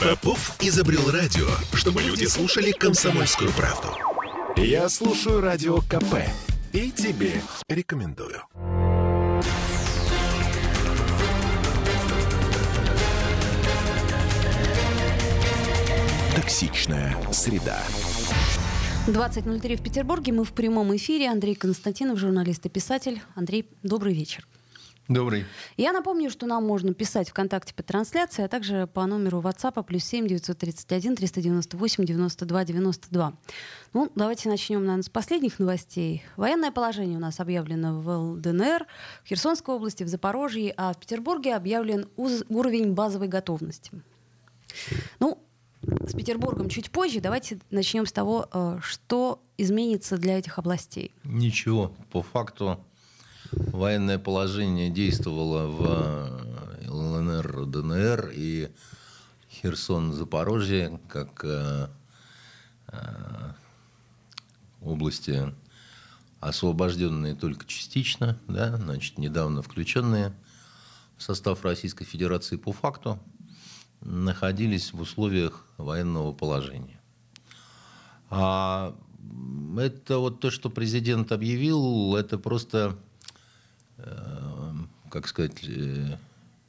Попов изобрел радио, чтобы люди слушали комсомольскую правду. Я слушаю радио КП и тебе рекомендую. Токсичная среда. 20.03 в Петербурге. Мы в прямом эфире. Андрей Константинов, журналист и писатель. Андрей, добрый вечер. Добрый. Я напомню, что нам можно писать ВКонтакте по трансляции, а также по номеру WhatsApp плюс 7 931 398 92 92. Ну, давайте начнем, наверное, с последних новостей. Военное положение у нас объявлено в ЛДНР, в Херсонской области, в Запорожье, а в Петербурге объявлен уровень базовой готовности. Ну, с Петербургом чуть позже. Давайте начнем с того, э, что изменится для этих областей. Ничего. По факту военное положение действовало в ЛНР, ДНР и Херсон, Запорожье, как э, э, области освобожденные только частично, да, значит, недавно включенные в состав Российской Федерации по факту, находились в условиях военного положения. А это вот то, что президент объявил, это просто, как сказать, э,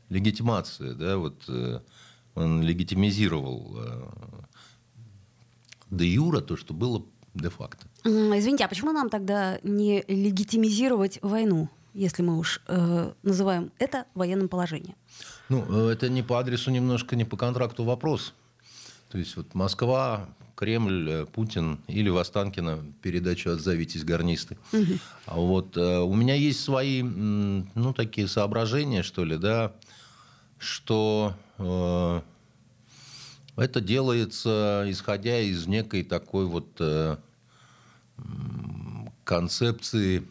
легитимация, да, вот э, он легитимизировал э, де юра то, что было де-факто. Извините, а почему нам тогда не легитимизировать войну, если мы уж э, называем это военным положением? Ну, это не по адресу немножко, не по контракту вопрос. То есть вот Москва, Кремль, э, Путин или Востанкина передачу «Отзовитесь, гарнисты». А вот э, у меня есть свои, ну, такие соображения, что ли, да, что э, это делается, исходя из некой такой вот э, концепции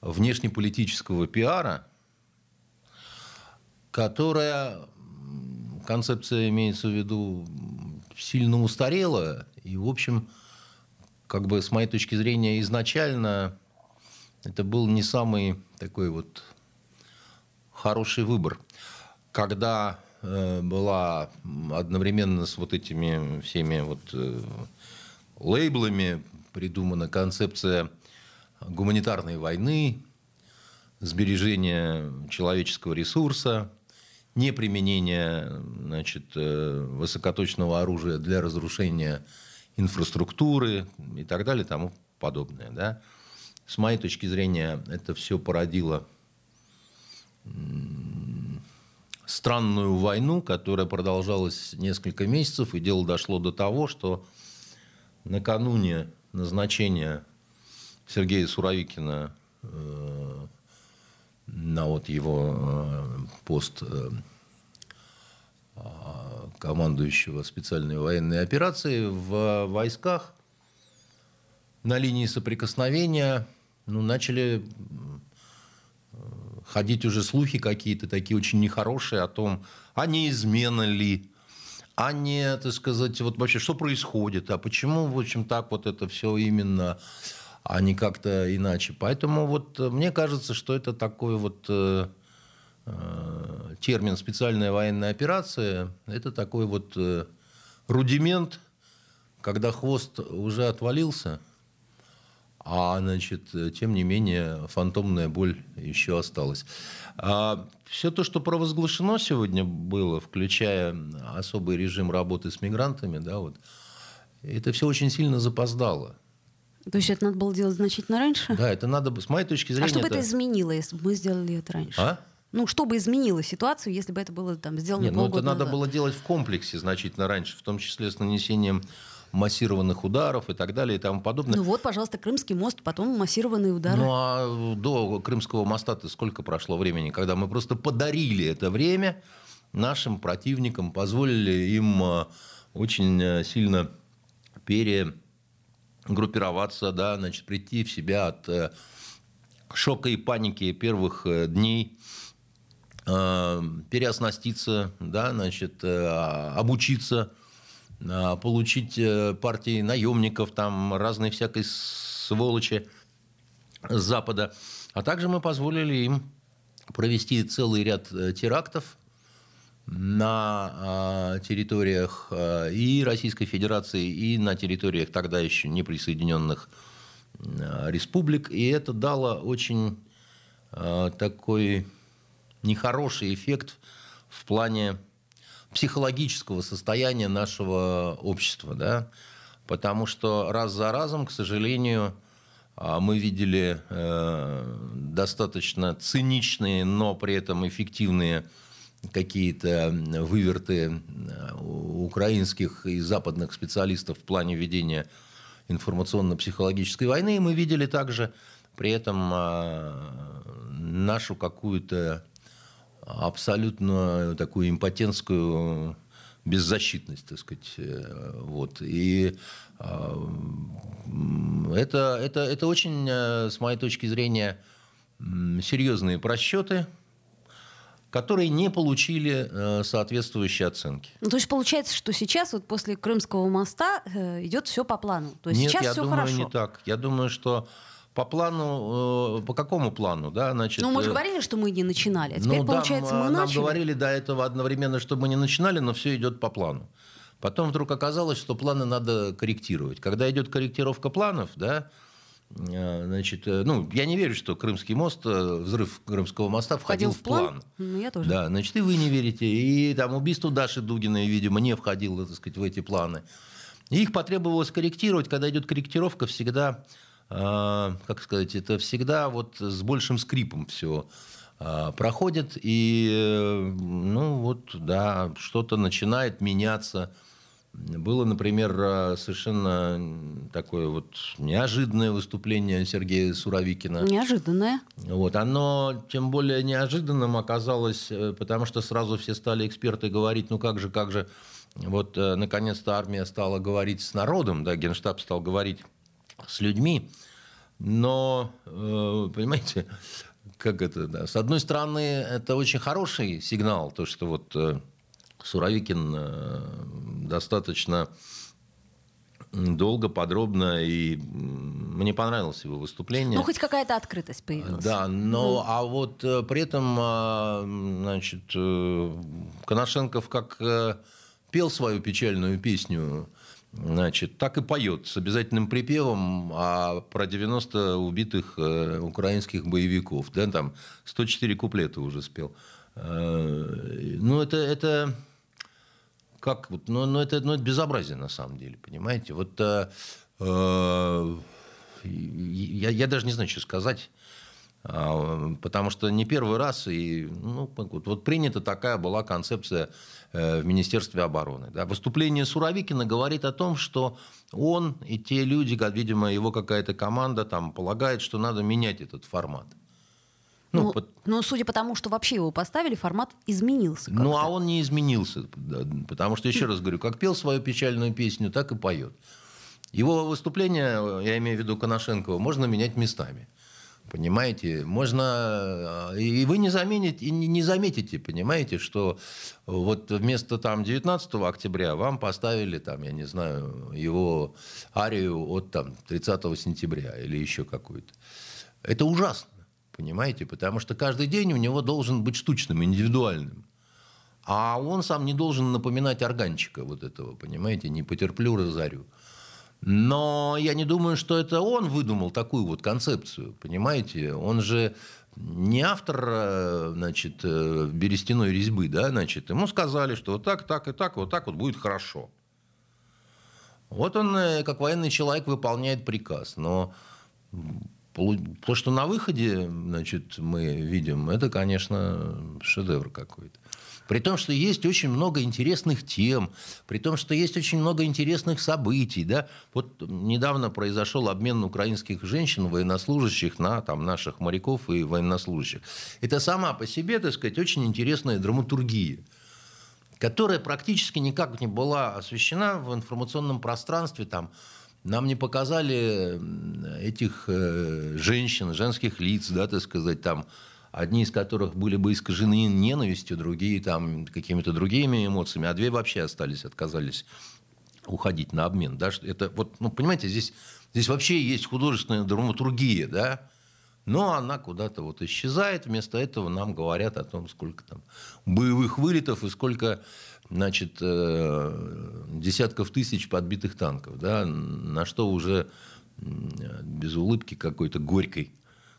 внешнеполитического пиара, которая, концепция имеется в виду, сильно устарела. И, в общем, как бы с моей точки зрения, изначально это был не самый такой вот хороший выбор. Когда э, была одновременно с вот этими всеми вот э, лейблами придумана концепция гуманитарной войны, сбережения человеческого ресурса, неприменения значит, э, высокоточного оружия для разрушения инфраструктуры и так далее тому подобное. Да? С моей точки зрения, это все породило странную войну, которая продолжалась несколько месяцев, и дело дошло до того, что накануне назначения Сергея Суровикина э, на вот его э, пост э, а, командующего специальной военной операции в войсках на линии соприкосновения. Ну, начали э, ходить уже слухи какие-то такие очень нехорошие о том, а не измена ли, а не, так сказать, вот вообще что происходит, а почему, в общем, так вот это все именно, а не как-то иначе. Поэтому вот э, мне кажется, что это такой вот э, э, термин «специальная военная операция» – это такой вот э, рудимент, когда хвост уже отвалился, а, значит, э, тем не менее, фантомная боль еще осталась. А все то, что провозглашено сегодня было, включая особый режим работы с мигрантами, да, вот, это все очень сильно запоздало. То есть это надо было делать значительно раньше? Да, это надо, бы- с моей точки зрения... А что бы это изменило, если бы мы сделали это раньше? А? Ну, что бы изменило ситуацию, если бы это было там сделано Нет, ну это надо назад? было делать в комплексе значительно раньше, в том числе с нанесением массированных ударов и так далее и тому подобное. Ну вот, пожалуйста, Крымский мост, потом массированные удары. Ну а до Крымского моста-то сколько прошло времени, когда мы просто подарили это время нашим противникам, позволили им э, очень э, сильно перегруппироваться, да, значит, прийти в себя от э, шока и паники первых э, дней, э, переоснаститься, да, значит, обучиться, получить партии наемников, там разной всякой сволочи с Запада. А также мы позволили им провести целый ряд терактов, на территориях и Российской Федерации, и на территориях тогда еще не присоединенных республик. И это дало очень такой нехороший эффект в плане психологического состояния нашего общества. Да? Потому что раз за разом, к сожалению, а мы видели э, достаточно циничные, но при этом эффективные какие-то выверты э, украинских и западных специалистов в плане ведения информационно-психологической войны. И мы видели также при этом э, нашу какую-то абсолютно такую импотентскую беззащитность, так сказать. Вот. И это, это, это очень, э, с моей точки зрения, серьезные просчеты, которые не получили э, соответствующие оценки. Ну, то есть получается, что сейчас вот после Крымского моста э, идет все по плану. То есть Нет, сейчас я все думаю, хорошо. не так. Я думаю, что по плану, по какому плану, да, значит... Ну, мы же говорили, что мы не начинали, а теперь, ну, получается, там, мы нам начали. говорили до этого одновременно, что мы не начинали, но все идет по плану. Потом вдруг оказалось, что планы надо корректировать. Когда идет корректировка планов, да, э, значит, э, ну, я не верю, что Крымский мост, э, взрыв Крымского моста входил, Входил в план? Ну, я тоже. Да, значит, и вы не верите. И там убийство Даши Дугиной, видимо, не входило, так сказать, в эти планы. И их потребовалось корректировать. Когда идет корректировка, всегда, как сказать, это всегда вот с большим скрипом все проходит. И, ну, вот, да, что-то начинает меняться было, например, э, совершенно такое вот неожиданное выступление Сергея Суровикина. Неожиданное. Вот, оно тем более неожиданным оказалось, э, потому что сразу все стали эксперты говорить, ну как же, как же, вот э, наконец-то армия стала говорить с народом, да, генштаб стал говорить с людьми, но, понимаете, как это, да, с одной стороны, это очень хороший сигнал, то, что вот Суровикин э, достаточно долго, подробно, и мне понравилось его выступление. Ну, хоть какая-то открытость появилась. Да, но, mm. а вот э, при этом, э, значит, Коношенков как пел свою печальную песню, значит, так и поет с обязательным припевом а про 90 убитых украинских боевиков. Да, там 104 куплета уже спел. Ну, это, это как вот, ну, ну, это, ну, это безобразие на самом деле, понимаете? Вот э, э, я, я даже не знаю, что сказать. А, потому что не первый раз и ну, вот, вот принята такая была концепция э, в Министерстве обороны. Да. Выступление Суровикина говорит о том, что он и те люди, видимо, его какая-то команда там полагает, что надо менять этот формат. Ну, ну, под... ну, судя по тому, что вообще его поставили, формат изменился. Ну, а он не изменился. Потому что, еще раз говорю, как пел свою печальную песню, так и поет. Его выступление, я имею в виду Коношенкова, можно менять местами. Понимаете, можно и вы не заметите, и не заметите, понимаете, что вот вместо там 19 октября вам поставили там, я не знаю, его арию от там 30 сентября или еще какую-то. Это ужасно. Понимаете? Потому что каждый день у него должен быть штучным, индивидуальным. А он сам не должен напоминать органчика вот этого, понимаете? Не потерплю, разорю. Но я не думаю, что это он выдумал такую вот концепцию, понимаете? Он же не автор, э, значит, э, берестяной резьбы, да, значит, ему сказали, что вот так, так и так, вот так вот будет хорошо. Вот он, э, как военный человек, выполняет приказ. Но то, что на выходе значит, мы видим, это, конечно, шедевр какой-то. При том, что есть очень много интересных тем, при том, что есть очень много интересных событий. Да? Вот недавно произошел обмен украинских женщин, военнослужащих, на там, наших моряков и военнослужащих. Это сама по себе, так сказать, очень интересная драматургия которая практически никак не была освещена в информационном пространстве там, нам не показали этих э, женщин, женских лиц, да, так сказать, там, одни из которых были бы искажены ненавистью, другие там какими-то другими эмоциями, а две вообще остались, отказались уходить на обмен. Да? Это, вот, ну, понимаете, здесь, здесь вообще есть художественная драматургия, да? Но она куда-то вот исчезает. Вместо этого нам говорят о том, сколько там боевых вылетов и сколько значит, э, десятков тысяч подбитых танков. Да, на что уже без улыбки какой-то горькой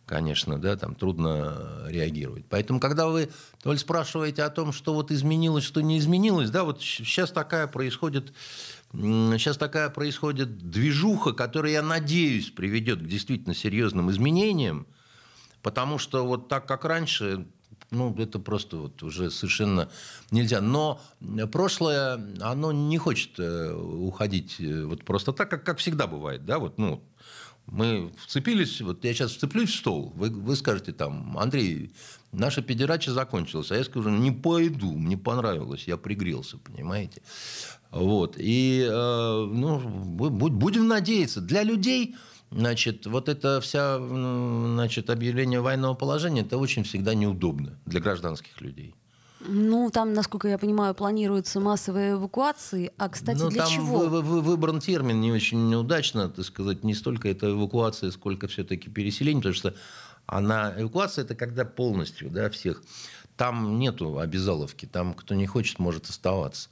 конечно, да, там трудно реагировать. Поэтому, когда вы, Толь, спрашиваете о том, что вот изменилось, что не изменилось, да, вот сейчас такая происходит, сейчас такая происходит движуха, которая, я надеюсь, приведет к действительно серьезным изменениям, потому что вот так, как раньше, ну, это просто вот уже совершенно нельзя. Но прошлое, оно не хочет э, уходить э, вот просто так, как, как всегда бывает, да, вот, ну, мы вцепились, вот я сейчас вцеплюсь в стол, вы, вы скажете там, Андрей, наша педерача закончилась, а я скажу, не пойду, мне понравилось, я пригрелся, понимаете. Вот, и, э, ну, будем надеяться, для людей, значит, вот это вся, значит, объявление военного положения, это очень всегда неудобно для гражданских людей. Ну, там, насколько я понимаю, планируются массовые эвакуации. А, кстати, ну, для там чего? Вы, вы, выбран термин не очень неудачно, так сказать, не столько это эвакуация, сколько все-таки переселение, потому что она, эвакуация – это когда полностью да, всех. Там нету обязаловки, там кто не хочет, может оставаться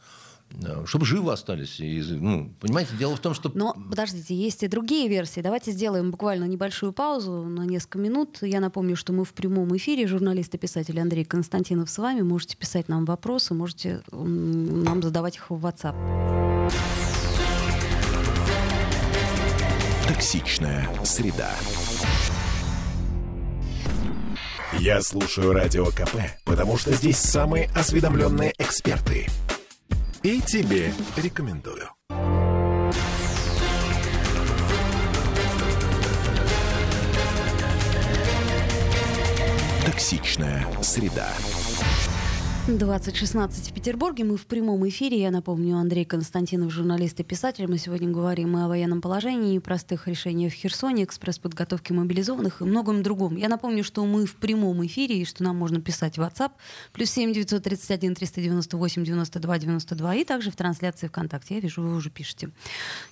чтобы живы остались. И, ну, понимаете, дело в том, что... Но, подождите, есть и другие версии. Давайте сделаем буквально небольшую паузу на несколько минут. Я напомню, что мы в прямом эфире. Журналист и писатель Андрей Константинов с вами. Можете писать нам вопросы, можете нам задавать их в WhatsApp. Токсичная среда. Я слушаю Радио КП, потому что здесь самые осведомленные эксперты – и тебе рекомендую. Токсичная среда. 2016 в Петербурге. Мы в прямом эфире. Я напомню, Андрей Константинов, журналист и писатель. Мы сегодня говорим о военном положении, простых решениях в Херсоне, экспресс-подготовке мобилизованных и многом другом. Я напомню, что мы в прямом эфире и что нам можно писать в WhatsApp. Плюс 7 931 398 92 92 и также в трансляции ВКонтакте. Я вижу, вы уже пишете.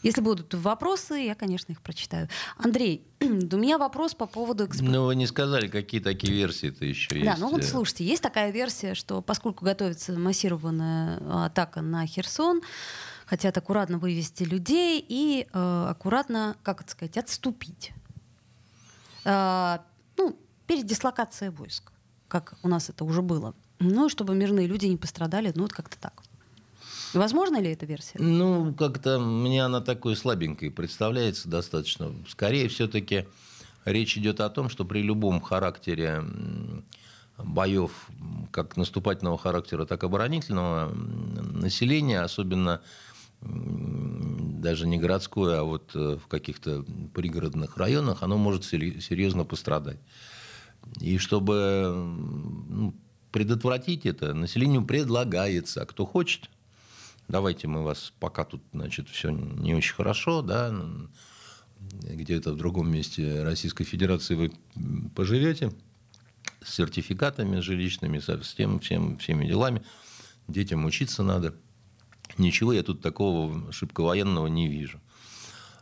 Если будут вопросы, я, конечно, их прочитаю. Андрей, у меня вопрос по поводу... Экспресс... Ну, вы не сказали, какие такие версии-то еще есть. Да, ну вот слушайте, есть такая версия, что поскольку поскольку готовится массированная атака на Херсон, хотят аккуратно вывести людей и э, аккуратно, как это сказать, отступить. Э, ну, передислокация войск, как у нас это уже было. Ну, чтобы мирные люди не пострадали, ну, вот как-то так. Возможно ли эта версия? Ну, как-то мне она такой слабенькой представляется достаточно. Скорее, все-таки речь идет о том, что при любом характере боев как наступательного характера, так и оборонительного населения, особенно даже не городское, а вот э, в каких-то пригородных районах, оно может серьезно пострадать. И чтобы ну, предотвратить это, населению предлагается, а кто хочет, давайте мы вас, пока тут, значит, все не очень хорошо, да, где-то в другом месте Российской Федерации вы поживете – с сертификатами жилищными, со всем, всем, всеми делами. Детям учиться надо. Ничего я тут такого шибко военного не вижу.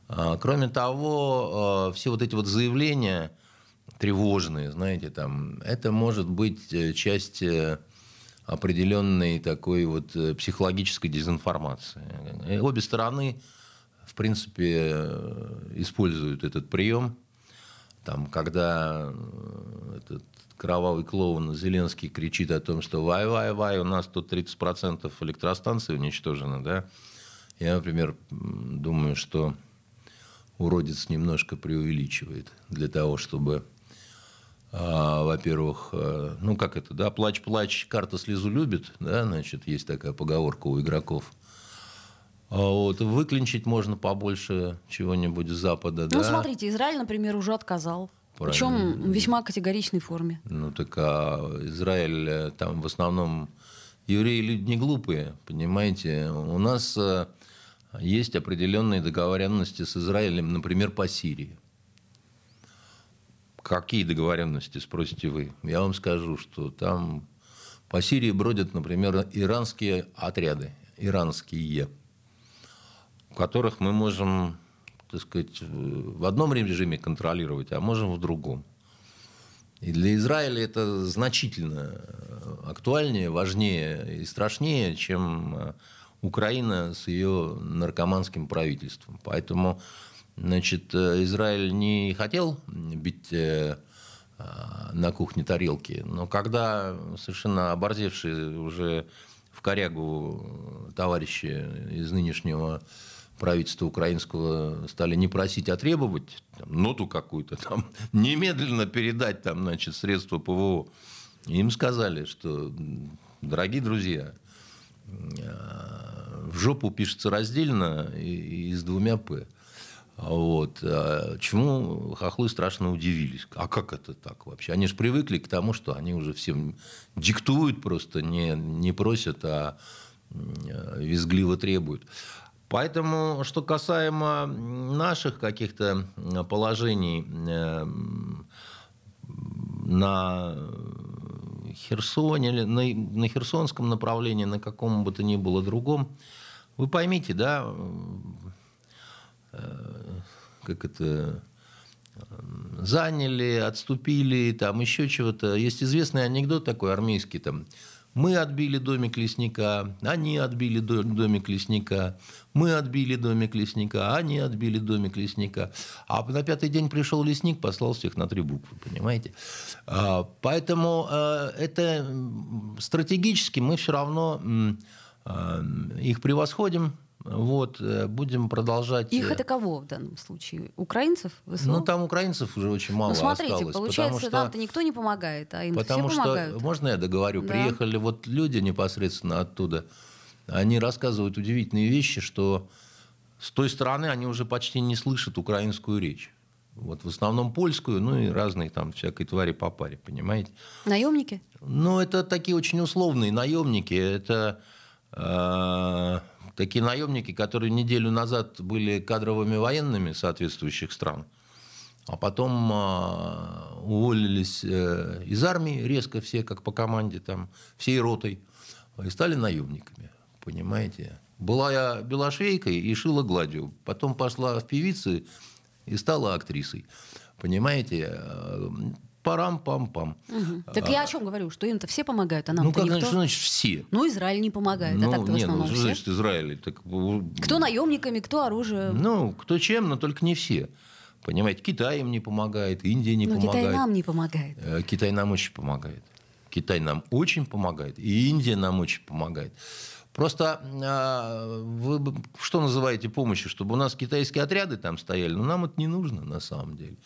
А, кроме того, а, все вот эти вот заявления тревожные, знаете, там, это может быть э, часть э, определенной такой вот э, психологической дезинформации. И обе стороны, в принципе, используют этот прием. Там, когда этот кровавый клоун Зеленский кричит о том, что вай-вай-вай, у нас тут 30% электростанций уничтожено, да, я, например, думаю, что уродец немножко преувеличивает для того, чтобы, а, во-первых, а, ну как это, да, плач-плач, карта слезу любит, да, значит, есть такая поговорка у игроков. А вот, выклинчить можно побольше чего-нибудь с Запада. Ну, да? смотрите, Израиль, например, уже отказал причем в весьма категоричной форме. Ну так а Израиль э, там в основном евреи люди не глупые, понимаете. У нас э, есть определенные договоренности с Израилем, например, по Сирии. Какие договоренности, спросите вы? Я вам скажу, что там по Сирии бродят, например, иранские отряды, иранские, в которых мы можем так сказать, в одном режиме контролировать, а можем в другом. И для Израиля это значительно актуальнее, важнее и страшнее, чем Украина с ее наркоманским правительством. Поэтому значит, Израиль не хотел бить на кухне тарелки. Но когда совершенно оборзевшие уже в корягу товарищи из нынешнего правительства украинского стали не просить, а требовать там, ноту какую-то, там, немедленно передать там, значит, средства ПВО, им сказали, что, дорогие друзья, в жопу пишется раздельно и, и с двумя «п». Вот. А чему хохлы страшно удивились. А как это так вообще? Они же привыкли к тому, что они уже всем диктуют просто, не, не просят, а визгливо требуют. Поэтому, что касаемо наших каких-то положений эм, на Херсоне, на, на Херсонском направлении, на каком бы то ни было другом, вы поймите, да, Э, как это, заняли, отступили, там еще чего-то. Есть известный анекдот такой армейский, там, мы отбили домик лесника, они отбили домик лесника, мы отбили домик лесника, они отбили домик лесника. А на пятый день пришел лесник, послал всех на три буквы, понимаете? А, поэтому э, это стратегически мы все равно э, их превосходим, вот, э, будем продолжать. Их э, это кого в данном случае? Украинцев? ВСУ? Ну, там украинцев уже очень мало ну, смотрите, осталось. получается, что, там-то никто не помогает, а им потому все помогают. Что, можно я договорю? Да. Приехали вот люди непосредственно оттуда. Они рассказывают удивительные вещи, что с той стороны они уже почти не слышат украинскую речь. Вот в основном польскую, ну и разные там всякой твари по паре, понимаете? Наемники? Ну, это такие очень условные наемники. Это э, такие наемники, которые неделю назад были кадровыми военными соответствующих стран, а потом а, уволились э, из армии резко все, как по команде, там, всей ротой, и стали наемниками, понимаете? Была я белошвейкой и шила гладью, потом пошла в певицы и стала актрисой. Понимаете, парам-пам-пам. Угу. Так а, я о чем говорю, что им-то все помогают, а нам Ну, как никто? значит, значит все? Ну, Израиль не помогает, ну, а так-то нет, в основном ну, все. значит, Израиль? Так... Кто наемниками, кто оружием. Ну, кто чем, но только не все. Понимаете, Китай им не помогает, Индия не но помогает. Китай нам не помогает. Э, Китай нам очень помогает. Китай нам очень помогает, и Индия нам очень помогает. Просто а, вы что называете помощью? Чтобы у нас китайские отряды там стояли? Но нам это не нужно на самом деле.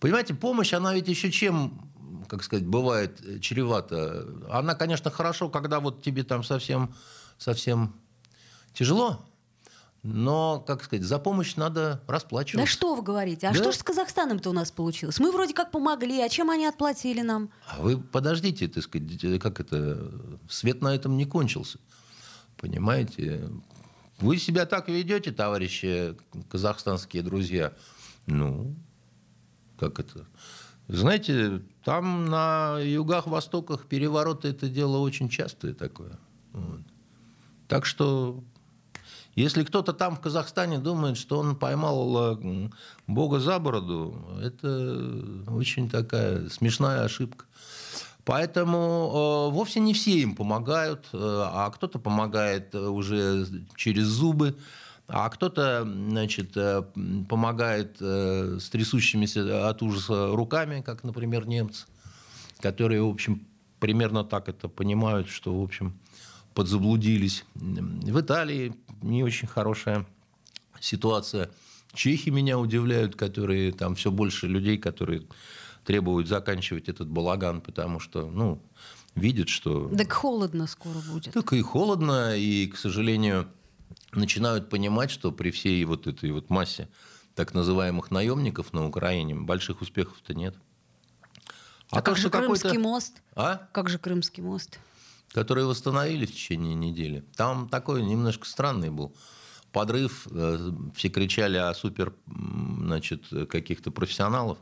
Понимаете, помощь, она ведь еще чем как сказать, бывает э, чревато. Она, конечно, хорошо, когда вот тебе там совсем, совсем тяжело, но, как сказать, за помощь надо расплачиваться. Да что вы говорите? А да? что же с Казахстаном-то у нас получилось? Мы вроде как помогли, а чем они отплатили нам? А вы подождите, так сказать, э, как это, свет на этом не кончился. Понимаете? Вы себя так ведете, товарищи казахстанские друзья. Ну, как это? Знаете, там на югах, востоках перевороты это дело очень частое такое. Вот. Так что, если кто-то там в Казахстане думает, что он поймал э, Бога за бороду, это очень такая смешная ошибка. Поэтому э, вовсе не все им помогают, э, а кто-то помогает уже через зубы, а кто-то, значит, э, помогает э, с трясущимися от ужаса руками, как, например, немцы, которые, в общем, примерно так это понимают, что, в общем, подзаблудились. В Италии не очень хорошая ситуация. Чехи меня удивляют, которые там все больше людей, которые требуют заканчивать этот балаган, потому что, ну, видят, что... Так холодно скоро будет. Так и холодно, и, к сожалению, начинают понимать, что при всей вот этой вот массе так называемых наемников на Украине больших успехов-то нет. А, а как же Крымский мост? А? Как же Крымский мост? Который восстановили в течение недели. Там такой немножко странный был подрыв. Э, все кричали о супер, значит, каких-то профессионалов.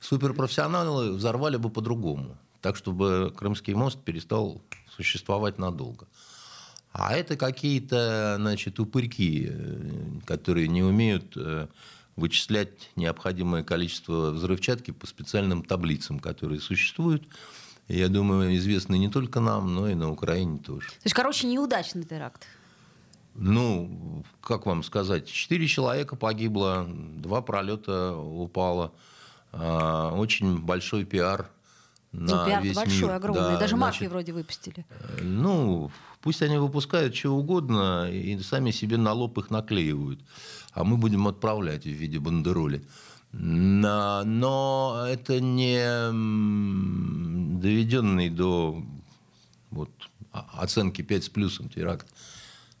Суперпрофессионалы взорвали бы по-другому. Так, чтобы Крымский мост перестал существовать надолго. А это какие-то, значит, упырьки, э, которые не умеют э, вычислять необходимое количество взрывчатки по специальным таблицам, которые существуют. Я думаю, известны не только нам, но и на Украине тоже. То есть, короче, неудачный теракт. Ну, как вам сказать, четыре человека погибло, два пролета упало. А, очень большой пиар на ну, пиар весь большой, мир. огромный. Да, Даже значит, марки вроде выпустили. Э, ну, пусть они выпускают что угодно и сами себе на лоб их наклеивают. А мы будем отправлять в виде бандероли. Но это не доведенный до вот, оценки 5 с плюсом теракт.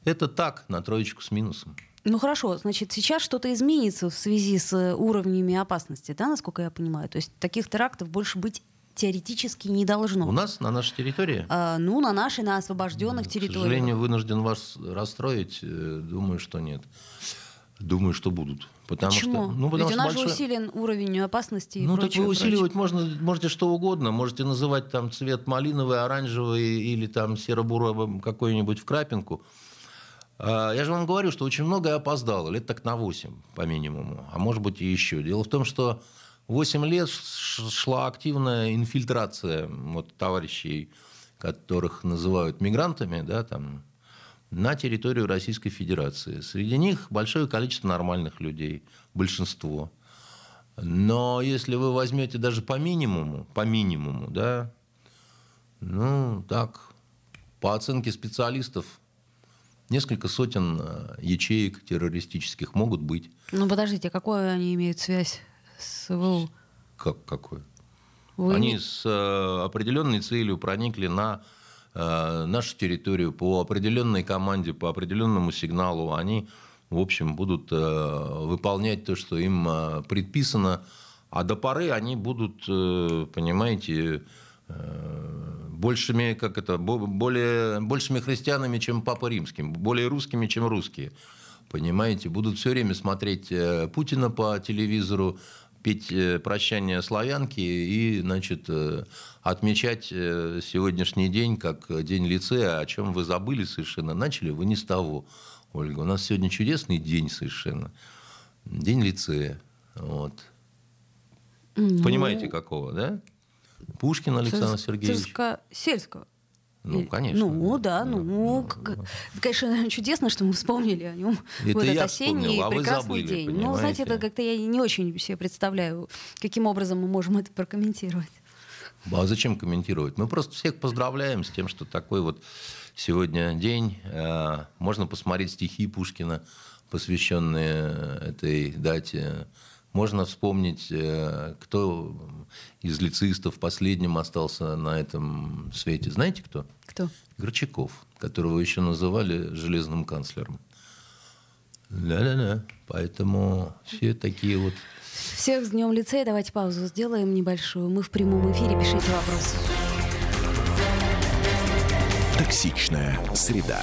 Это так, на троечку с минусом. Ну хорошо, значит, сейчас что-то изменится в связи с уровнями опасности, да, насколько я понимаю? То есть таких терактов больше быть теоретически не должно. У нас, на нашей территории? А, ну, на нашей, на освобожденных территориях. К сожалению, вынужден вас расстроить. Э, думаю, что нет. Думаю, что будут. Потому Почему? Что, ну, потому Ведь что у нас большой... же усилен уровень опасности и Ну, прочее, так вы усиливать можно, можете что угодно. Можете называть там цвет малиновый, оранжевый или там серо-буровый какой-нибудь в крапинку. А, я же вам говорю, что очень многое опоздало, лет так на 8 по минимуму, а может быть и еще. Дело в том, что 8 лет шла активная инфильтрация вот, товарищей, которых называют мигрантами, да, там, на территорию Российской Федерации. Среди них большое количество нормальных людей, большинство. Но если вы возьмете даже по минимуму, по минимуму, да, ну, так, по оценке специалистов, Несколько сотен э, ячеек террористических могут быть. Ну подождите, какую они имеют связь с ВУ? Как какой? Вы они с э, определенной целью проникли на э, нашу территорию по определенной команде, по определенному сигналу. Они, в общем, будут э, выполнять то, что им э, предписано. А до поры они будут, э, понимаете, Э, большими, как это, более, большими христианами, чем Папа Римским, более русскими, чем русские. Понимаете, будут все время смотреть э, Путина по телевизору, петь э, прощание славянки и, значит, отмечать сегодняшний день как день лицея, о чем вы забыли совершенно. Начали вы не с того, Ольга. У нас сегодня чудесный день совершенно. День лицея. Вот. Ну... Понимаете, какого, да? Пушкин Александр Сергеевич. Сельского. Ну, конечно. Ну, да, ну, ну, как, конечно, чудесно, что мы вспомнили о нем это в этот осенний вспомнил, а прекрасный забыли, день. Понимаете? Ну, знаете, это как-то я не очень себе представляю, каким образом мы можем это прокомментировать. А зачем комментировать? Мы просто всех поздравляем с тем, что такой вот сегодня день. Э, можно посмотреть стихи Пушкина, посвященные этой дате. Можно вспомнить, э, кто из лицеистов последним остался на этом свете. Знаете кто? Кто? Горчаков, которого еще называли железным канцлером. Да-да-да. Поэтому все такие вот... Всех с днем лицея. Давайте паузу сделаем небольшую. Мы в прямом эфире. Пишите вопросы. Токсичная среда.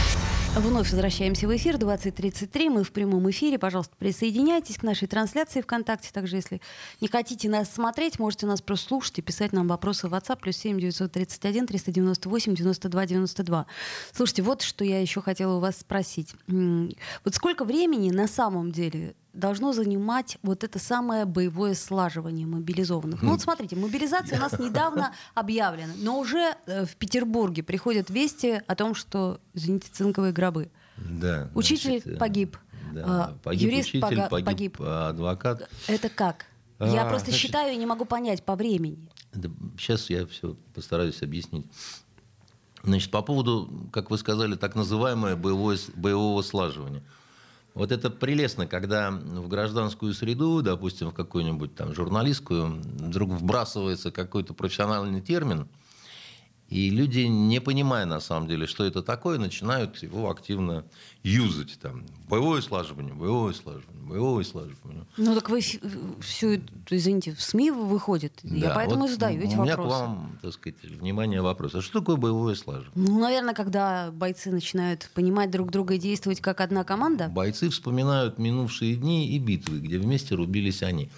Вновь возвращаемся в эфир 2033. Мы в прямом эфире. Пожалуйста, присоединяйтесь к нашей трансляции ВКонтакте. Также, если не хотите нас смотреть, можете нас просто слушать и писать нам вопросы в WhatsApp плюс 7 931 398 92 92. Слушайте, вот что я еще хотела у вас спросить. Вот сколько времени на самом деле должно занимать вот это самое боевое слаживание мобилизованных. Ну вот смотрите, мобилизация у нас недавно объявлена, но уже э, в Петербурге приходят вести о том, что, извините, цинковые гробы. Да, учитель значит, почиб, да, а, погиб юрист учитель, пога- погиб, погиб адвокат. Это как? Я а, просто значит, считаю и не могу понять по времени. Да, сейчас я все постараюсь объяснить. Значит, по поводу, как вы сказали, так называемое боевое, боевого слаживания – вот это прелестно, когда в гражданскую среду, допустим, в какую-нибудь там журналистскую, вдруг вбрасывается какой-то профессиональный термин, И люди, не понимая на самом деле, что это такое, начинают его активно юзать. Там, боевое слаживание, боевое слаживание, боевое слаживание. Ну так вы все, извините, в СМИ выходит. Да, Я поэтому вот и задаю эти вопросы. У меня вопросы. к вам, так сказать, внимание вопрос. А что такое боевое слаживание? Ну, наверное, когда бойцы начинают понимать друг друга и действовать как одна команда. Бойцы вспоминают минувшие дни и битвы, где вместе рубились они.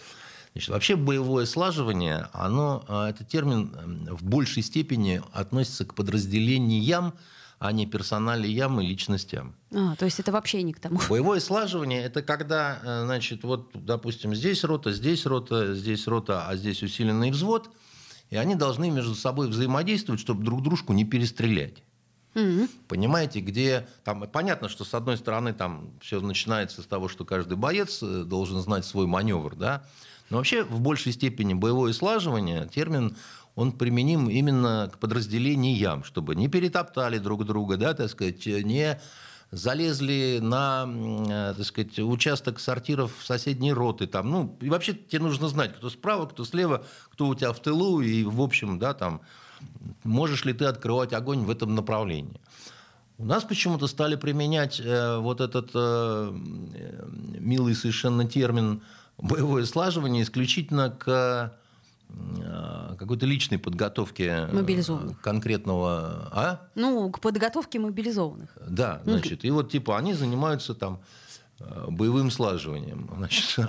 Значит, вообще боевое слаживание, оно, а, этот термин в большей степени относится к подразделениям, а не персоналиям и личностям. А, то есть это вообще не к тому. Боевое слаживание – это когда, э, значит, вот, допустим, здесь рота, здесь рота, здесь рота, а здесь усиленный взвод, и они должны между собой взаимодействовать, чтобы друг дружку не перестрелять. Mm-hmm. Понимаете, где там понятно, что с одной стороны там все начинается с того, что каждый боец э, должен знать свой маневр, да, но вообще в большей степени боевое слаживание, термин, он применим именно к подразделениям, чтобы не перетоптали друг друга, да, так сказать, не залезли на, э, так сказать, участок сортиров соседней роты. Там, ну, и вообще тебе нужно знать, кто справа, кто слева, кто у тебя в тылу, и, в общем, да, там, можешь ли ты открывать огонь в этом направлении. У нас почему-то стали применять э, вот этот э, милый совершенно термин боевое слаживание исключительно к э, какой-то личной подготовке э, конкретного... А? Ну, к подготовке мобилизованных. Да, значит, и вот типа они занимаются там э, боевым слаживанием. Значит,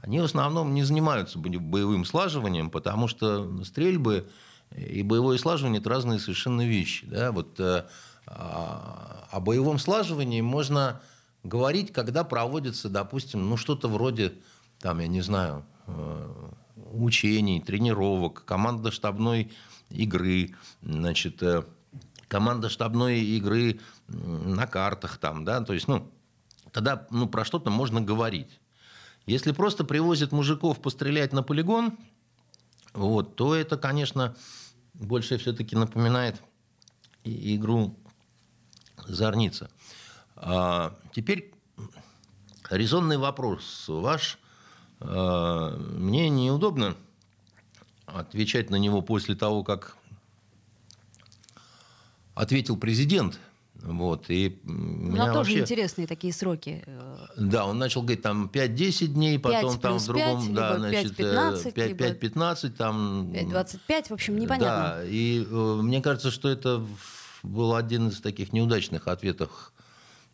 они в основном не занимаются боевым слаживанием, потому что стрельбы и боевое слаживание – это разные совершенно вещи. Да? Вот, а, о боевом слаживании можно говорить, когда проводится, допустим, ну что-то вроде, там, я не знаю, э, учений, тренировок, командно штабной игры, значит, э, командно штабной игры на картах там, да, то есть, ну, тогда ну, про что-то можно говорить. Если просто привозят мужиков пострелять на полигон, вот, то это, конечно, больше все-таки напоминает игру «Зорница». А, теперь резонный вопрос ваш. А, мне неудобно отвечать на него после того, как ответил президент. Вот, и ну, тоже вообще... интересные такие сроки. Да, он начал говорить там 5-10 дней, потом там в другом, 5, да, значит, 5-15, 5-15, там... 5-25, в общем, непонятно. Да, и э, мне кажется, что это был один из таких неудачных ответов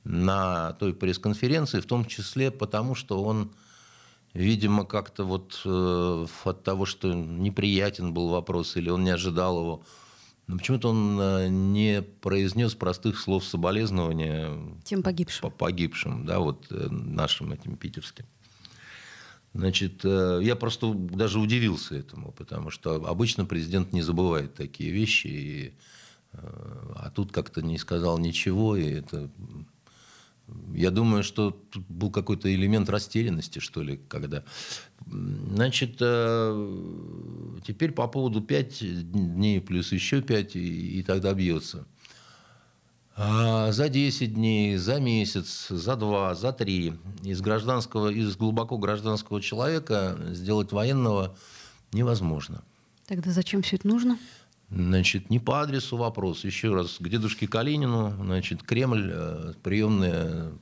на той пресс-конференции, в том числе потому, что он, видимо, как-то вот э, от того, что неприятен был вопрос или он не ожидал его, но почему-то он э, не произнес простых слов соболезнования тем погибшим, по погибшим, да, вот э, нашим этим питерским. Значит, я просто даже удивился этому, потому что обычно президент не забывает такие вещи, и, а тут как-то не сказал ничего, и это я думаю, что тут был какой-то элемент растерянности, что ли, когда... Значит, э, теперь по поводу 5 дней плюс еще 5, и, тогда бьется. А за 10 дней, за месяц, за 2, за 3 из, гражданского, из глубоко гражданского человека сделать военного невозможно. Тогда зачем все это нужно? Значит, не по адресу вопрос. Еще раз, к дедушке Калинину, значит, Кремль, э, приемная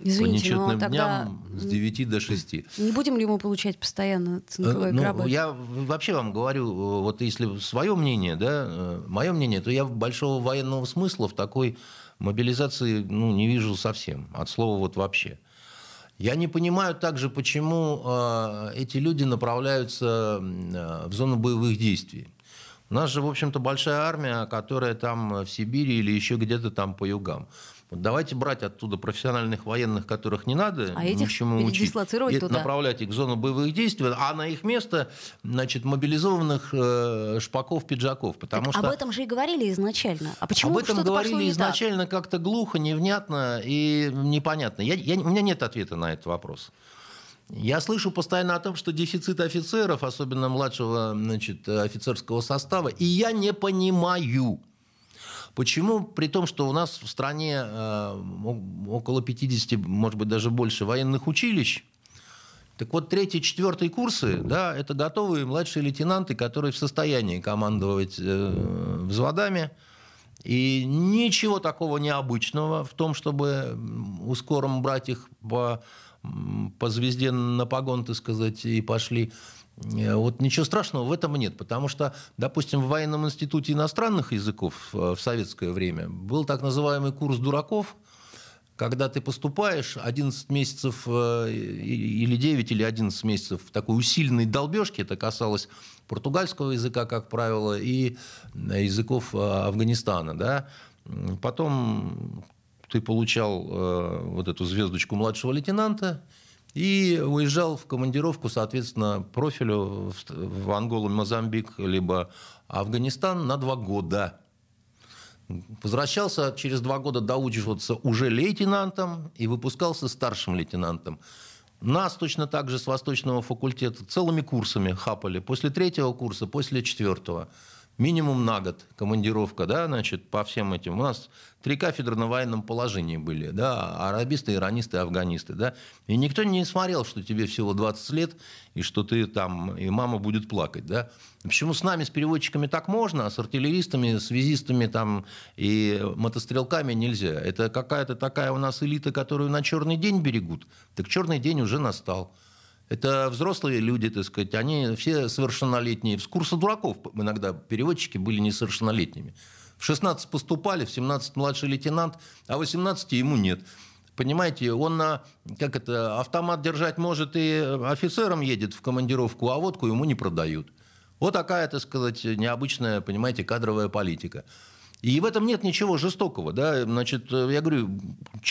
Извините, по нечетным тогда... дням с 9 до 6. Не будем ли мы получать постоянно цинковые ну, гробы? Я вообще вам говорю, вот если свое мнение, да, э, мое мнение, то я большого военного смысла в такой мобилизации ну, не вижу совсем. От слова вот вообще. Я не понимаю также, почему э, эти люди направляются э, в зону боевых действий. У нас же, в общем-то, большая армия, которая там в Сибири или еще где-то там по югам. Вот давайте брать оттуда профессиональных военных, которых не надо а ничему учить, и туда. направлять их в зону боевых действий, а на их место значит, мобилизованных э, шпаков, пиджаков. Потому так что... Об этом же и говорили изначально. А почему об этом говорили изначально как-то глухо, невнятно и непонятно. Я, я, у меня нет ответа на этот вопрос. Я слышу постоянно о том, что дефицит офицеров, особенно младшего значит, офицерского состава, и я не понимаю, почему, при том, что у нас в стране э, около 50, может быть, даже больше военных училищ, Так вот, третий, четвертый курсы, да, это готовые младшие лейтенанты, которые в состоянии командовать э, взводами. И ничего такого необычного в том, чтобы ускором брать их по, по звезде на погон, так сказать, и пошли. Э, вот ничего страшного в этом нет, потому что, допустим, в военном институте иностранных языков э, в советское время был так называемый курс дураков, когда ты поступаешь 11 месяцев э, или 9 или 11 месяцев в такой усиленной долбежке, это касалось португальского языка, как правило, и языков Афганистана, да, потом ты получал э, вот эту звездочку младшего лейтенанта, и уезжал в командировку, соответственно, профилю в Анголу, Мозамбик, либо Афганистан на два года. Возвращался через два года доучиваться уже лейтенантом и выпускался старшим лейтенантом. Нас точно так же с Восточного факультета целыми курсами хапали. После третьего курса, после четвертого минимум на год командировка, да, значит, по всем этим. У нас три кафедры на военном положении были, да, арабисты, иранисты, афганисты, да. И никто не смотрел, что тебе всего 20 лет, и что ты там, и мама будет плакать, да. Почему с нами, с переводчиками так можно, а с артиллеристами, связистами там и мотострелками нельзя? Это какая-то такая у нас элита, которую на черный день берегут. Так черный день уже настал. Это взрослые люди, так сказать, они все совершеннолетние. С курса дураков иногда переводчики были несовершеннолетними. В 16 поступали, в 17 младший лейтенант, а в 18 ему нет. Понимаете, он на, как это, автомат держать может и офицером едет в командировку, а водку ему не продают. Вот такая, так сказать, необычная, понимаете, кадровая политика. И в этом нет ничего жестокого. Да? Значит, я говорю,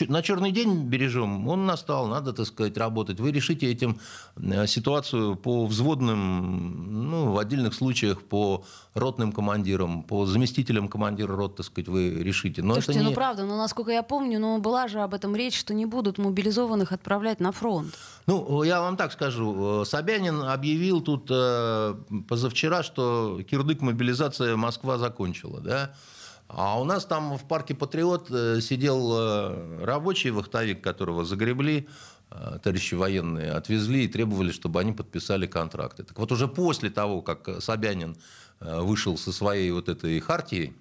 на черный день бережем, он настал, надо, так сказать, работать. Вы решите этим э, ситуацию по взводным, ну, в отдельных случаях по ротным командирам, по заместителям командира рот, так сказать, вы решите. Но Слушайте, это не... ну правда, но насколько я помню, ну, была же об этом речь, что не будут мобилизованных отправлять на фронт. Ну, я вам так скажу. Э, Собянин объявил тут э, позавчера, что кирдык мобилизация Москва закончила, да? А у нас там в парке «Патриот» э, сидел э, рабочий вахтовик, которого загребли, э, товарищи военные, отвезли и требовали, чтобы они подписали контракты. Так вот уже после того, как Собянин вышел со своей вот этой хартией,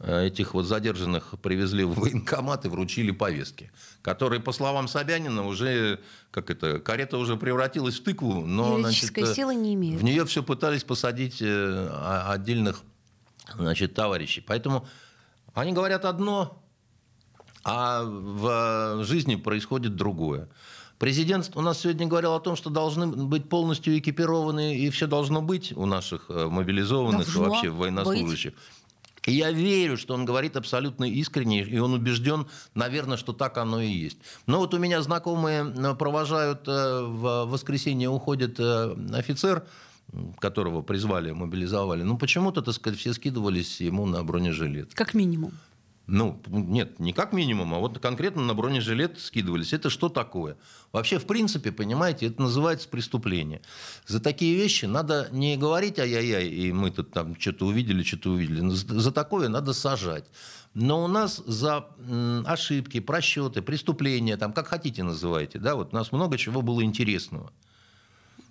этих вот задержанных привезли в военкомат и вручили повестки, которые, по словам Собянина, уже, как это, карета уже превратилась в тыкву, но значит, сила не имеет. в нее все пытались посадить отдельных значит, товарищей. Поэтому они говорят одно, а в жизни происходит другое. Президент у нас сегодня говорил о том, что должны быть полностью экипированы, и все должно быть у наших э, мобилизованных должно вообще военнослужащих. Быть. И я верю, что он говорит абсолютно искренне, и он убежден, наверное, что так оно и есть. Но вот у меня знакомые э, провожают, э, в воскресенье уходит офицер, которого призвали, мобилизовали, ну, почему-то, так сказать, все скидывались ему на бронежилет. Как минимум. Ну, нет, не как минимум, а вот конкретно на бронежилет скидывались. Это что такое? Вообще, в принципе, понимаете, это называется преступление. За такие вещи надо не говорить ай-яй-яй, и мы тут там что-то увидели, что-то увидели. За такое надо сажать. Но у нас за ошибки, просчеты, преступления, там, как хотите называйте, да, вот у нас много чего было интересного.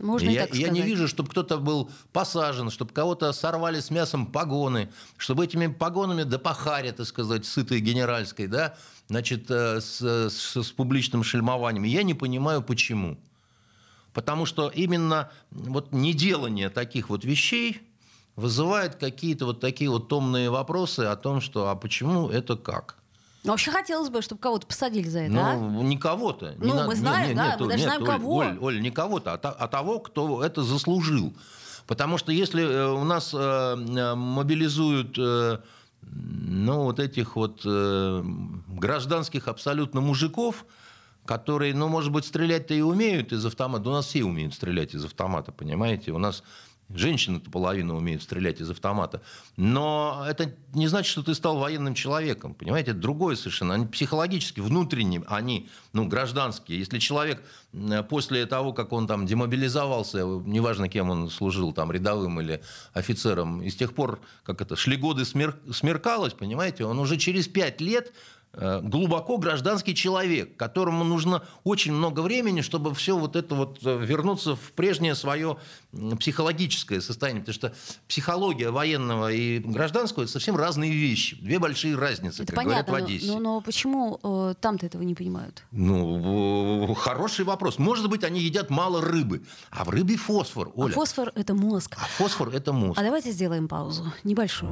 Можно я, так я не вижу, чтобы кто-то был посажен, чтобы кого-то сорвали с мясом погоны, чтобы этими погонами до пахаря, так сказать, сытой генеральской, да, значит, э, с, с, с публичным шельмованием. Я не понимаю, почему. Потому что именно вот неделание таких вот вещей вызывает какие-то вот такие вот томные вопросы о том, что а почему это как? Ну, вообще хотелось бы, чтобы кого-то посадили за это, ну, а? не кого-то. Ну, не мы знаем, нет, да, нет, мы даже нет, знаем, Оль, кого. Оль, Оль, не кого-то, а, а того, кто это заслужил. Потому что если э, у нас э, мобилизуют э, ну, вот этих вот э, гражданских абсолютно мужиков, которые, ну, может быть, стрелять-то и умеют из автомата. У нас все умеют стрелять из автомата, понимаете? У нас Женщины-то половина умеют стрелять из автомата. Но это не значит, что ты стал военным человеком. Понимаете, это другое совершенно. Они психологически, внутренне, они ну, гражданские. Если человек после того, как он там демобилизовался, неважно, кем он служил, там, рядовым или офицером, и с тех пор, как это, шли годы смер... смеркалось, понимаете, он уже через пять лет Э, глубоко гражданский человек, которому нужно очень много времени, чтобы все вот это вот э, вернуться в прежнее свое психологическое состояние. Потому что психология военного и гражданского – это совсем разные вещи. Две большие разницы, это как понятно, говорят в Одессе. Но, но, почему э, там-то этого не понимают? Ну, хороший вопрос. Может быть, они едят мало рыбы. А в рыбе фосфор, Оля. А фосфор – это мозг. А фосфор – это мозг. А давайте сделаем паузу. Небольшую.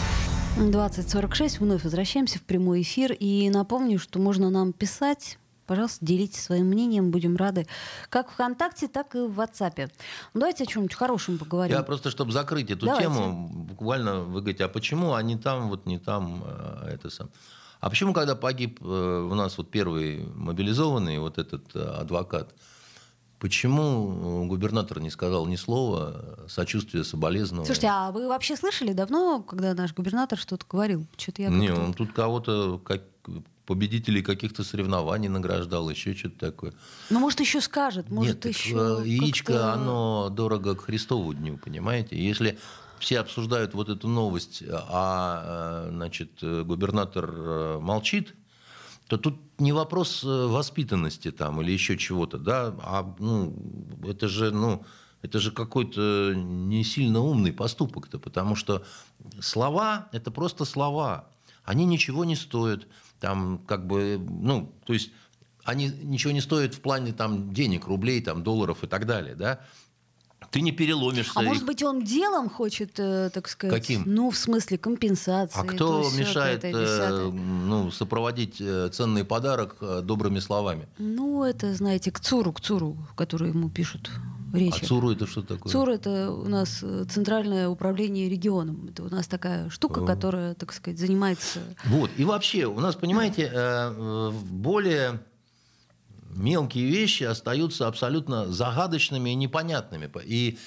2046. Вновь возвращаемся в прямой эфир. И напомню, что можно нам писать. Пожалуйста, делитесь своим мнением, будем рады. Как ВКонтакте, так и в WhatsApp. Ну, давайте о чем-нибудь хорошем поговорим. Я просто, чтобы закрыть эту Давайте. тему, буквально вы говорите, а почему они там, вот не там, э, это сам. А почему, когда погиб э, у нас вот первый мобилизованный, вот этот э, адвокат, почему губернатор не сказал ни слова сочувствия, соболезнования? Слушайте, а вы вообще слышали давно, когда наш губернатор что-то говорил? Что-то я Не, он тут кого-то, как победителей каких-то соревнований награждал, еще что-то такое. Ну, может, еще скажет, может, Нет, еще э, яичко, оно дорого к Христову дню, понимаете? Если все обсуждают вот эту новость, а э, значит, э, губернатор э, молчит, то тут не вопрос э, воспитанности там или еще чего-то, да, а ну, это же, ну, это же какой-то не сильно умный поступок-то, потому что слова – это просто слова. Они ничего не стоят. Там как бы, ну, то есть они ничего не стоят в плане там денег, рублей, там, долларов и так далее, да. Ты не переломишься. А может быть, он делом хочет, э, так сказать... Каким? Ну, в смысле компенсации. А то, кто сё, мешает пятое, э, ну, сопроводить э, ценный подарок добрыми словами? Ну, это, знаете, к ЦУРу, к ЦУРу, который ему пишут речи. А ЦУРу это что такое? ЦУР это у нас Центральное управление регионом. Это у нас такая штука, О. которая, так сказать, занимается... Вот. И вообще, у нас, понимаете, более мелкие вещи остаются абсолютно загадочными и непонятными. И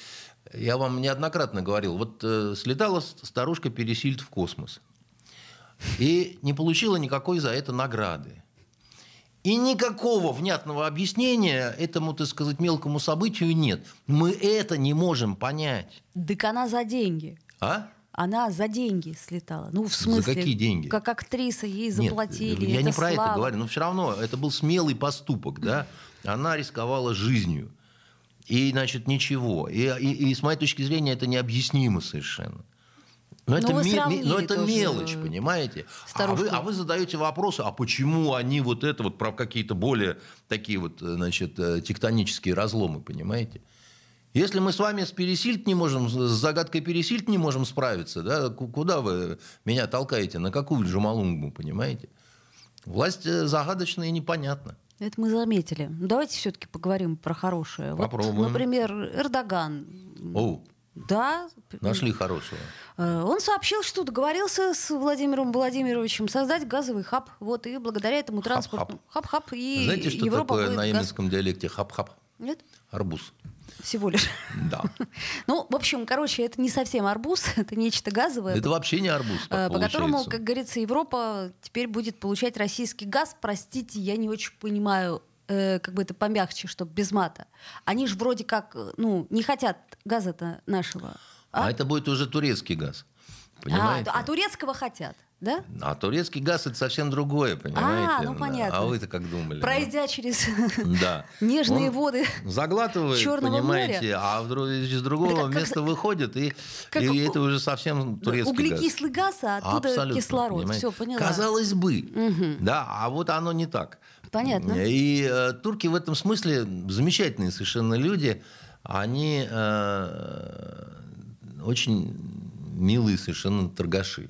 я вам неоднократно говорил, вот э, слетала старушка Пересильд в космос и не получила никакой за это награды. И никакого внятного объяснения этому, так сказать, мелкому событию нет. Мы это не можем понять. Так она за деньги. А? Она за деньги слетала. Ну, в смысле... какие деньги? Как актриса ей Нет, заплатили. я это не про это слава. говорю, но все равно это был смелый поступок, да. Она рисковала жизнью. И, значит, ничего. И, и- и с моей точки зрения это необъяснимо совершенно. Но Ну, это, ме- ме- сравнили но это мелочь, понимаете? А вы, а вы задаете вопросы, а почему они вот это вот про какие-то более такие вот, э, значит, э, тектонические разломы, понимаете? Если мы с вами с Пересильд не можем, с загадкой Пересильд не можем справиться, да, ку- куда вы меня толкаете, на какую Джумалунгу, понимаете? Власть э, загадочна и непонятна. Это мы заметили. Давайте все-таки поговорим про хорошее. Вот, Попробуем. например, Эрдоган. О, Да, нашли хорошего. Э, Он сообщил, что договорился с Владимиром Владимировичем создать газовый хаб. Вот, и благодаря этому транспорту... Хаб-хаб. И Знаете, что Европа такое на газ- немецком диалекте хап-хап? Нет? Арбуз. Всего лишь. Да. Ну, в общем, короче, это не совсем арбуз, это нечто газовое. Это вообще не арбуз, э, по которому, получается. как говорится, Европа теперь будет получать российский газ. Простите, я не очень понимаю, э, как бы это помягче, чтобы без мата. Они же вроде как, э, ну, не хотят газа-то нашего. А А, это будет уже турецкий газ. А, Понимаете? а турецкого хотят, да? А турецкий газ это совсем другое, понимаете? ну Да. понятно. А вы-то как думали? Пройдя через Да. нежные Он воды. Заглатывает, Чёрного понимаете, моря. а вдруг из другого как- как- места выходит, и, как и это уже совсем турецкий газ. Углекислый газ, а оттуда Абсолютно, кислород. понимаете? Все, поняла. Казалось бы, да, а вот оно не так. Понятно. И э, турки в этом смысле замечательные совершенно люди. Они э, очень милые совершенно торгаши.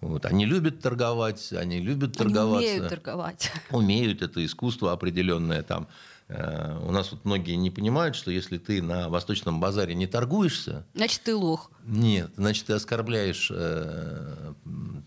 Вот. Они любят торговать, они любят Они торговаться. умеют торговать. Умеют, это искусство определенное там. Э, У нас вот многие не понимают, что если ты на Восточном базаре не торгуешься, Значит, ты лох. нет, значит, ты оскорбляешь э,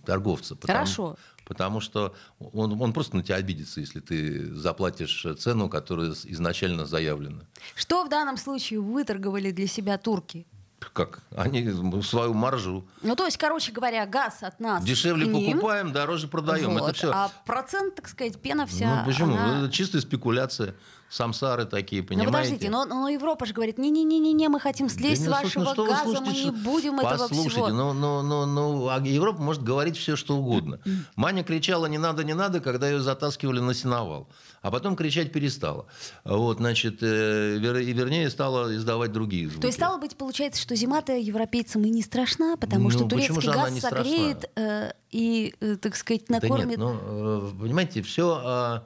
торговца. Потому, Хорошо. Потому что он, он просто на тебя обидится, если ты заплатишь цену, которая изначально заявлена. Что в данном случае выторговали для себя турки? Как? Они свою маржу. Ну, то есть, короче говоря, газ от нас Дешевле ним. покупаем, дороже продаем. Вот. Это все. А процент, так сказать, пена вся... ну почему? она- Это чистая спекуляция. Самсары такие, Ну понимаете? подождите, но, но Европа же говорит, не-не-не-не, мы хотим слезть Да с слушай, ну вашего что газа, мы слушаете, не будем этого Послушайте, всего. ну, ну, ну, ну, а Европа может говорить все, что угодно. Маня кричала «не надо, не надо», когда ее затаскивали на сеновал. А потом кричать перестала. Вот, значит, э, вер- и вернее стала издавать другие звуки. То есть, стало быть, получается, что зима-то европейцам и не страшна, потому Ну, что турецкий газ страшна? согреет э, и, э, так сказать, Да накормит... нет, ну, э, понимаете, все,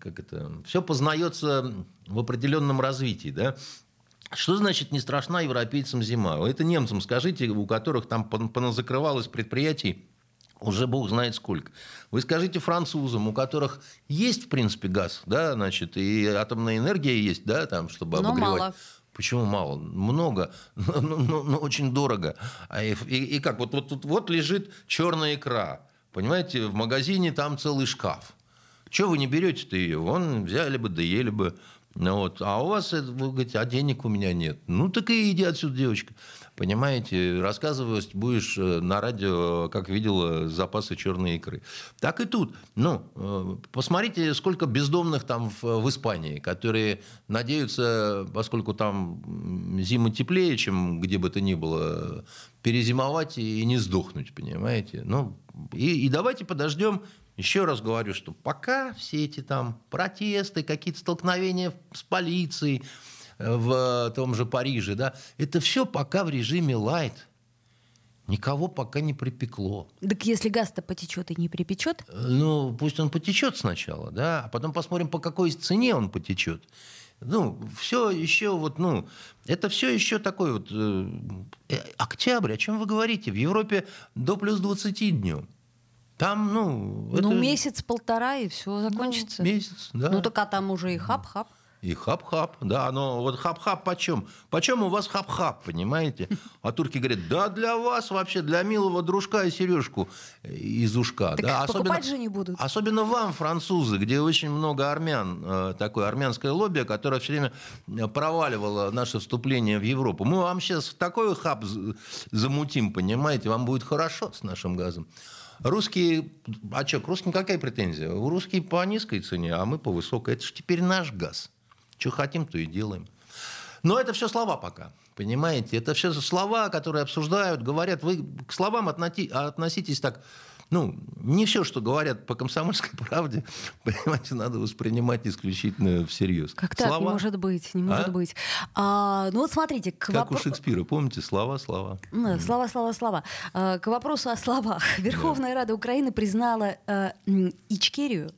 как это, все познается в определенном развитии, да. Что значит не страшна европейцам зима? Это немцам скажите, у которых там пон- поназакрывалось предприятий уже бог знает сколько. Вы скажите французам, у которых есть, в принципе, газ, да, значит, и атомная энергия есть, да, там, чтобы Но обогревать. мало. Почему мало? Много, но, но- но- очень дорого. А и, и- и как? Вот, вот, тут вот лежит черная икра. Понимаете, в магазине там целый шкаф. Чего вы не берете-то ее? Вон взяли бы, да ели бы. Ну вот. А у вас, вы говорите, а денег у меня нет. Ну так и иди отсюда, девочка. Понимаете, рассказывать будешь э, на радио, как видела, запасы черной икры. Так и тут. Ну, э, посмотрите, сколько бездомных там в, в Испании, которые надеются, поскольку там зима теплее, чем где бы то ни было, перезимовать и не сдохнуть, понимаете? Ну, и, и давайте подождем еще раз говорю, что пока все эти там протесты, какие-то столкновения с полицией э, в том же Париже, да, это все пока в режиме лайт. Никого пока не припекло. Так если газ-то потечет и не припечет, Э, Ну, пусть он потечет сначала, да, а потом посмотрим, по какой цене он потечет. Ну, все еще вот, ну, это все еще такой вот э, э, октябрь, о чем вы говорите? В Европе до плюс 20 днем. Там, ну... ну, это- месяц-полтора, и все закончится. Ну, месяц, да. Ну, так а там уже и хап-хап. И хап-хап, да, но вот хап-хап почем? Почем у вас хап-хап, понимаете? А турки говорят, да для вас вообще, для милого дружка и сережку из ушка. Так да, покупать же не будут. Особенно вам, французы, где очень много армян, э, такое армянское лобби, которое все время э, проваливало наше вступление в Европу. Мы вам сейчас такой хаб з- замутим, понимаете, вам будет хорошо с нашим газом. Русские, а что, к русским какая претензия? Русские по низкой цене, а мы по высокой. Это же теперь наш газ. Что хотим, то и делаем. Но это все слова пока. Понимаете? Это все слова, которые обсуждают, говорят. Вы к словам относитесь так... Ну, не все, что говорят по комсомольской правде, понимаете, надо воспринимать исключительно всерьез. Как так? Не Слова, может быть, не может А? быть. А, ну вот смотрите, к как у вопро- Шекспира, помните, слова, слова. Ну, Слова, слова, слова. А, К вопросу о словах. Верховная Рада Украины признала м, Ичкерию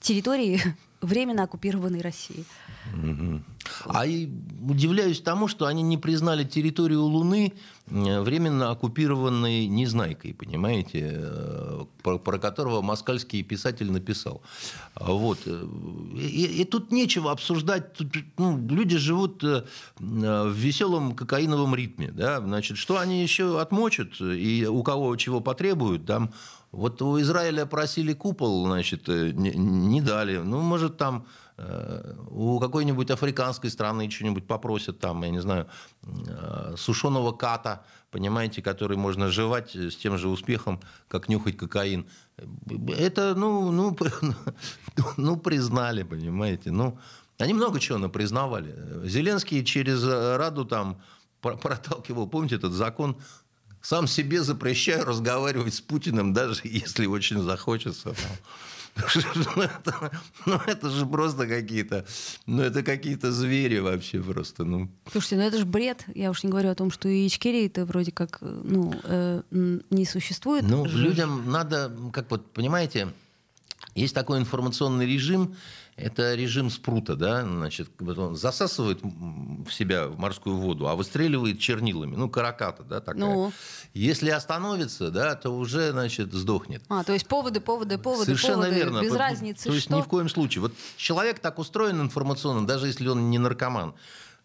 территорией временно оккупированной России. А и удивляюсь тому, что они не признали территорию Луны временно оккупированной Незнайкой, понимаете, э, про, про которого москальский писатель написал. А Вот. э, И, и тут нечего обсуждать. Тут, ну, люди живут э, в веселом кокаиновом ритме. Да? Значит, что они еще отмочат и у кого чего потребуют, там вот у Израиля просили купол, значит, не, не дали. Ну, может, там у какой-нибудь африканской страны что-нибудь попросят, там, я не знаю, э, сушеного ката, понимаете, который можно жевать с тем же успехом, как нюхать кокаин. Это, ну, ну, ну признали, понимаете. Ну, они много чего напризнавали. Зеленский через Раду там про- проталкивал, помните, этот закон сам себе запрещаю разговаривать с Путиным, даже если очень захочется. Ну, это же просто какие-то, ну, это какие-то звери вообще просто, ну. Слушайте, ну это же бред. Я уж не говорю о том, что и Ичкерии-то вроде как э, ну, э, не существует. Ну, людям надо, как вот, понимаете, есть такой информационный режим, это режим спрута, да, значит, он засасывает в себя в морскую воду, а выстреливает чернилами, ну, караката, да, такая. Ну. Если остановится, да, то уже, значит, сдохнет. А, то есть поводы, поводы, поводы, Совершенно поводы, верно. без разницы, То есть что. ни в коем случае. Вот человек так устроен информационно, даже если он не наркоман,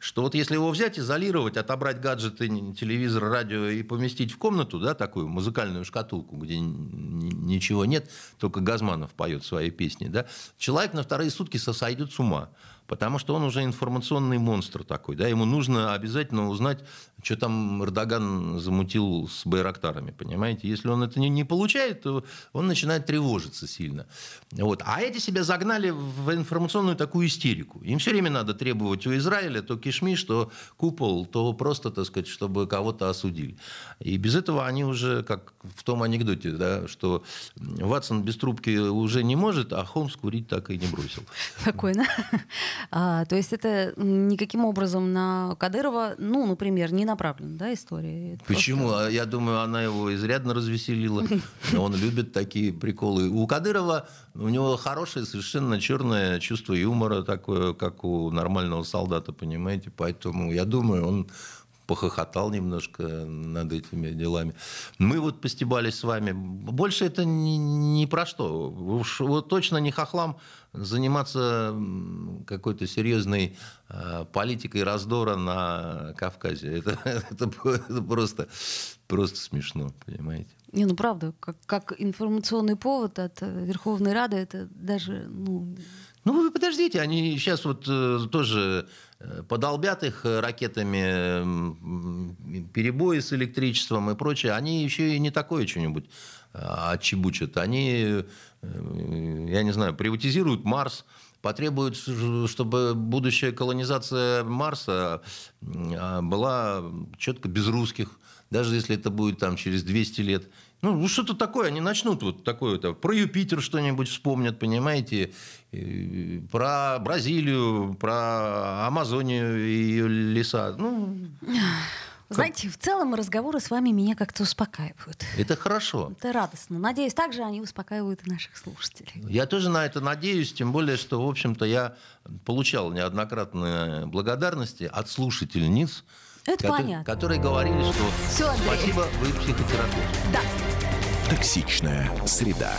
что вот если его взять, изолировать, отобрать гаджеты, телевизор, радио и поместить в комнату, да, такую музыкальную шкатулку, где ничего нет, только Газманов поет свои песни, да, человек на вторые сутки сойдет с ума потому что он уже информационный монстр такой. Да? Ему нужно обязательно узнать, что там Эрдоган замутил с байрактарами, понимаете? Если он это не, не получает, то он начинает тревожиться сильно. Вот. А эти себя загнали в информационную такую истерику. Им все время надо требовать у Израиля то кишмиш, то купол, то просто, так сказать, чтобы кого-то осудили. И без этого они уже, как в том анекдоте, да, что Ватсон без трубки уже не может, а Холмс курить так и не бросил. Спокойно. А, то есть это никаким образом на Кадырова, ну, например, не направлена, да, история? Это Почему? Просто... Я думаю, она его изрядно развеселила. Он любит такие приколы. У Кадырова, у него хорошее, совершенно черное чувство юмора, такое, как у нормального солдата, понимаете? Поэтому я думаю, он похохотал немножко над этими делами. Мы вот постебались с вами. Больше это ни, ни про что. Уж вот точно не хохлам заниматься какой-то серьезной э, политикой раздора на Кавказе. Это, это, это просто, просто смешно, понимаете? Не, ну правда, как, как информационный повод от Верховной Рады, это даже, ну... Ну вы подождите, они сейчас вот э, тоже подолбят их ракетами, перебои с электричеством и прочее, они еще и не такое что-нибудь а, отчебучат. Они, э, я не знаю, приватизируют Марс, потребуют, чтобы будущая колонизация Марса а, была четко без русских, даже если это будет там через 200 лет. Ну, ну, что-то такое, они начнут вот такое-то. Про Юпитер что-нибудь вспомнят, понимаете? Про Бразилию, про Амазонию и ее леса. Ну, знаете, в целом разговоры с вами меня как-то успокаивают. Это хорошо. Это радостно. Надеюсь, также они успокаивают и наших слушателей. Я тоже на это надеюсь, тем более, что, в общем-то, я получал неоднократные благодарности от слушательниц, это которые, понятно. которые говорили, что Все, спасибо, вы психотерапевт. Да. Токсичная среда.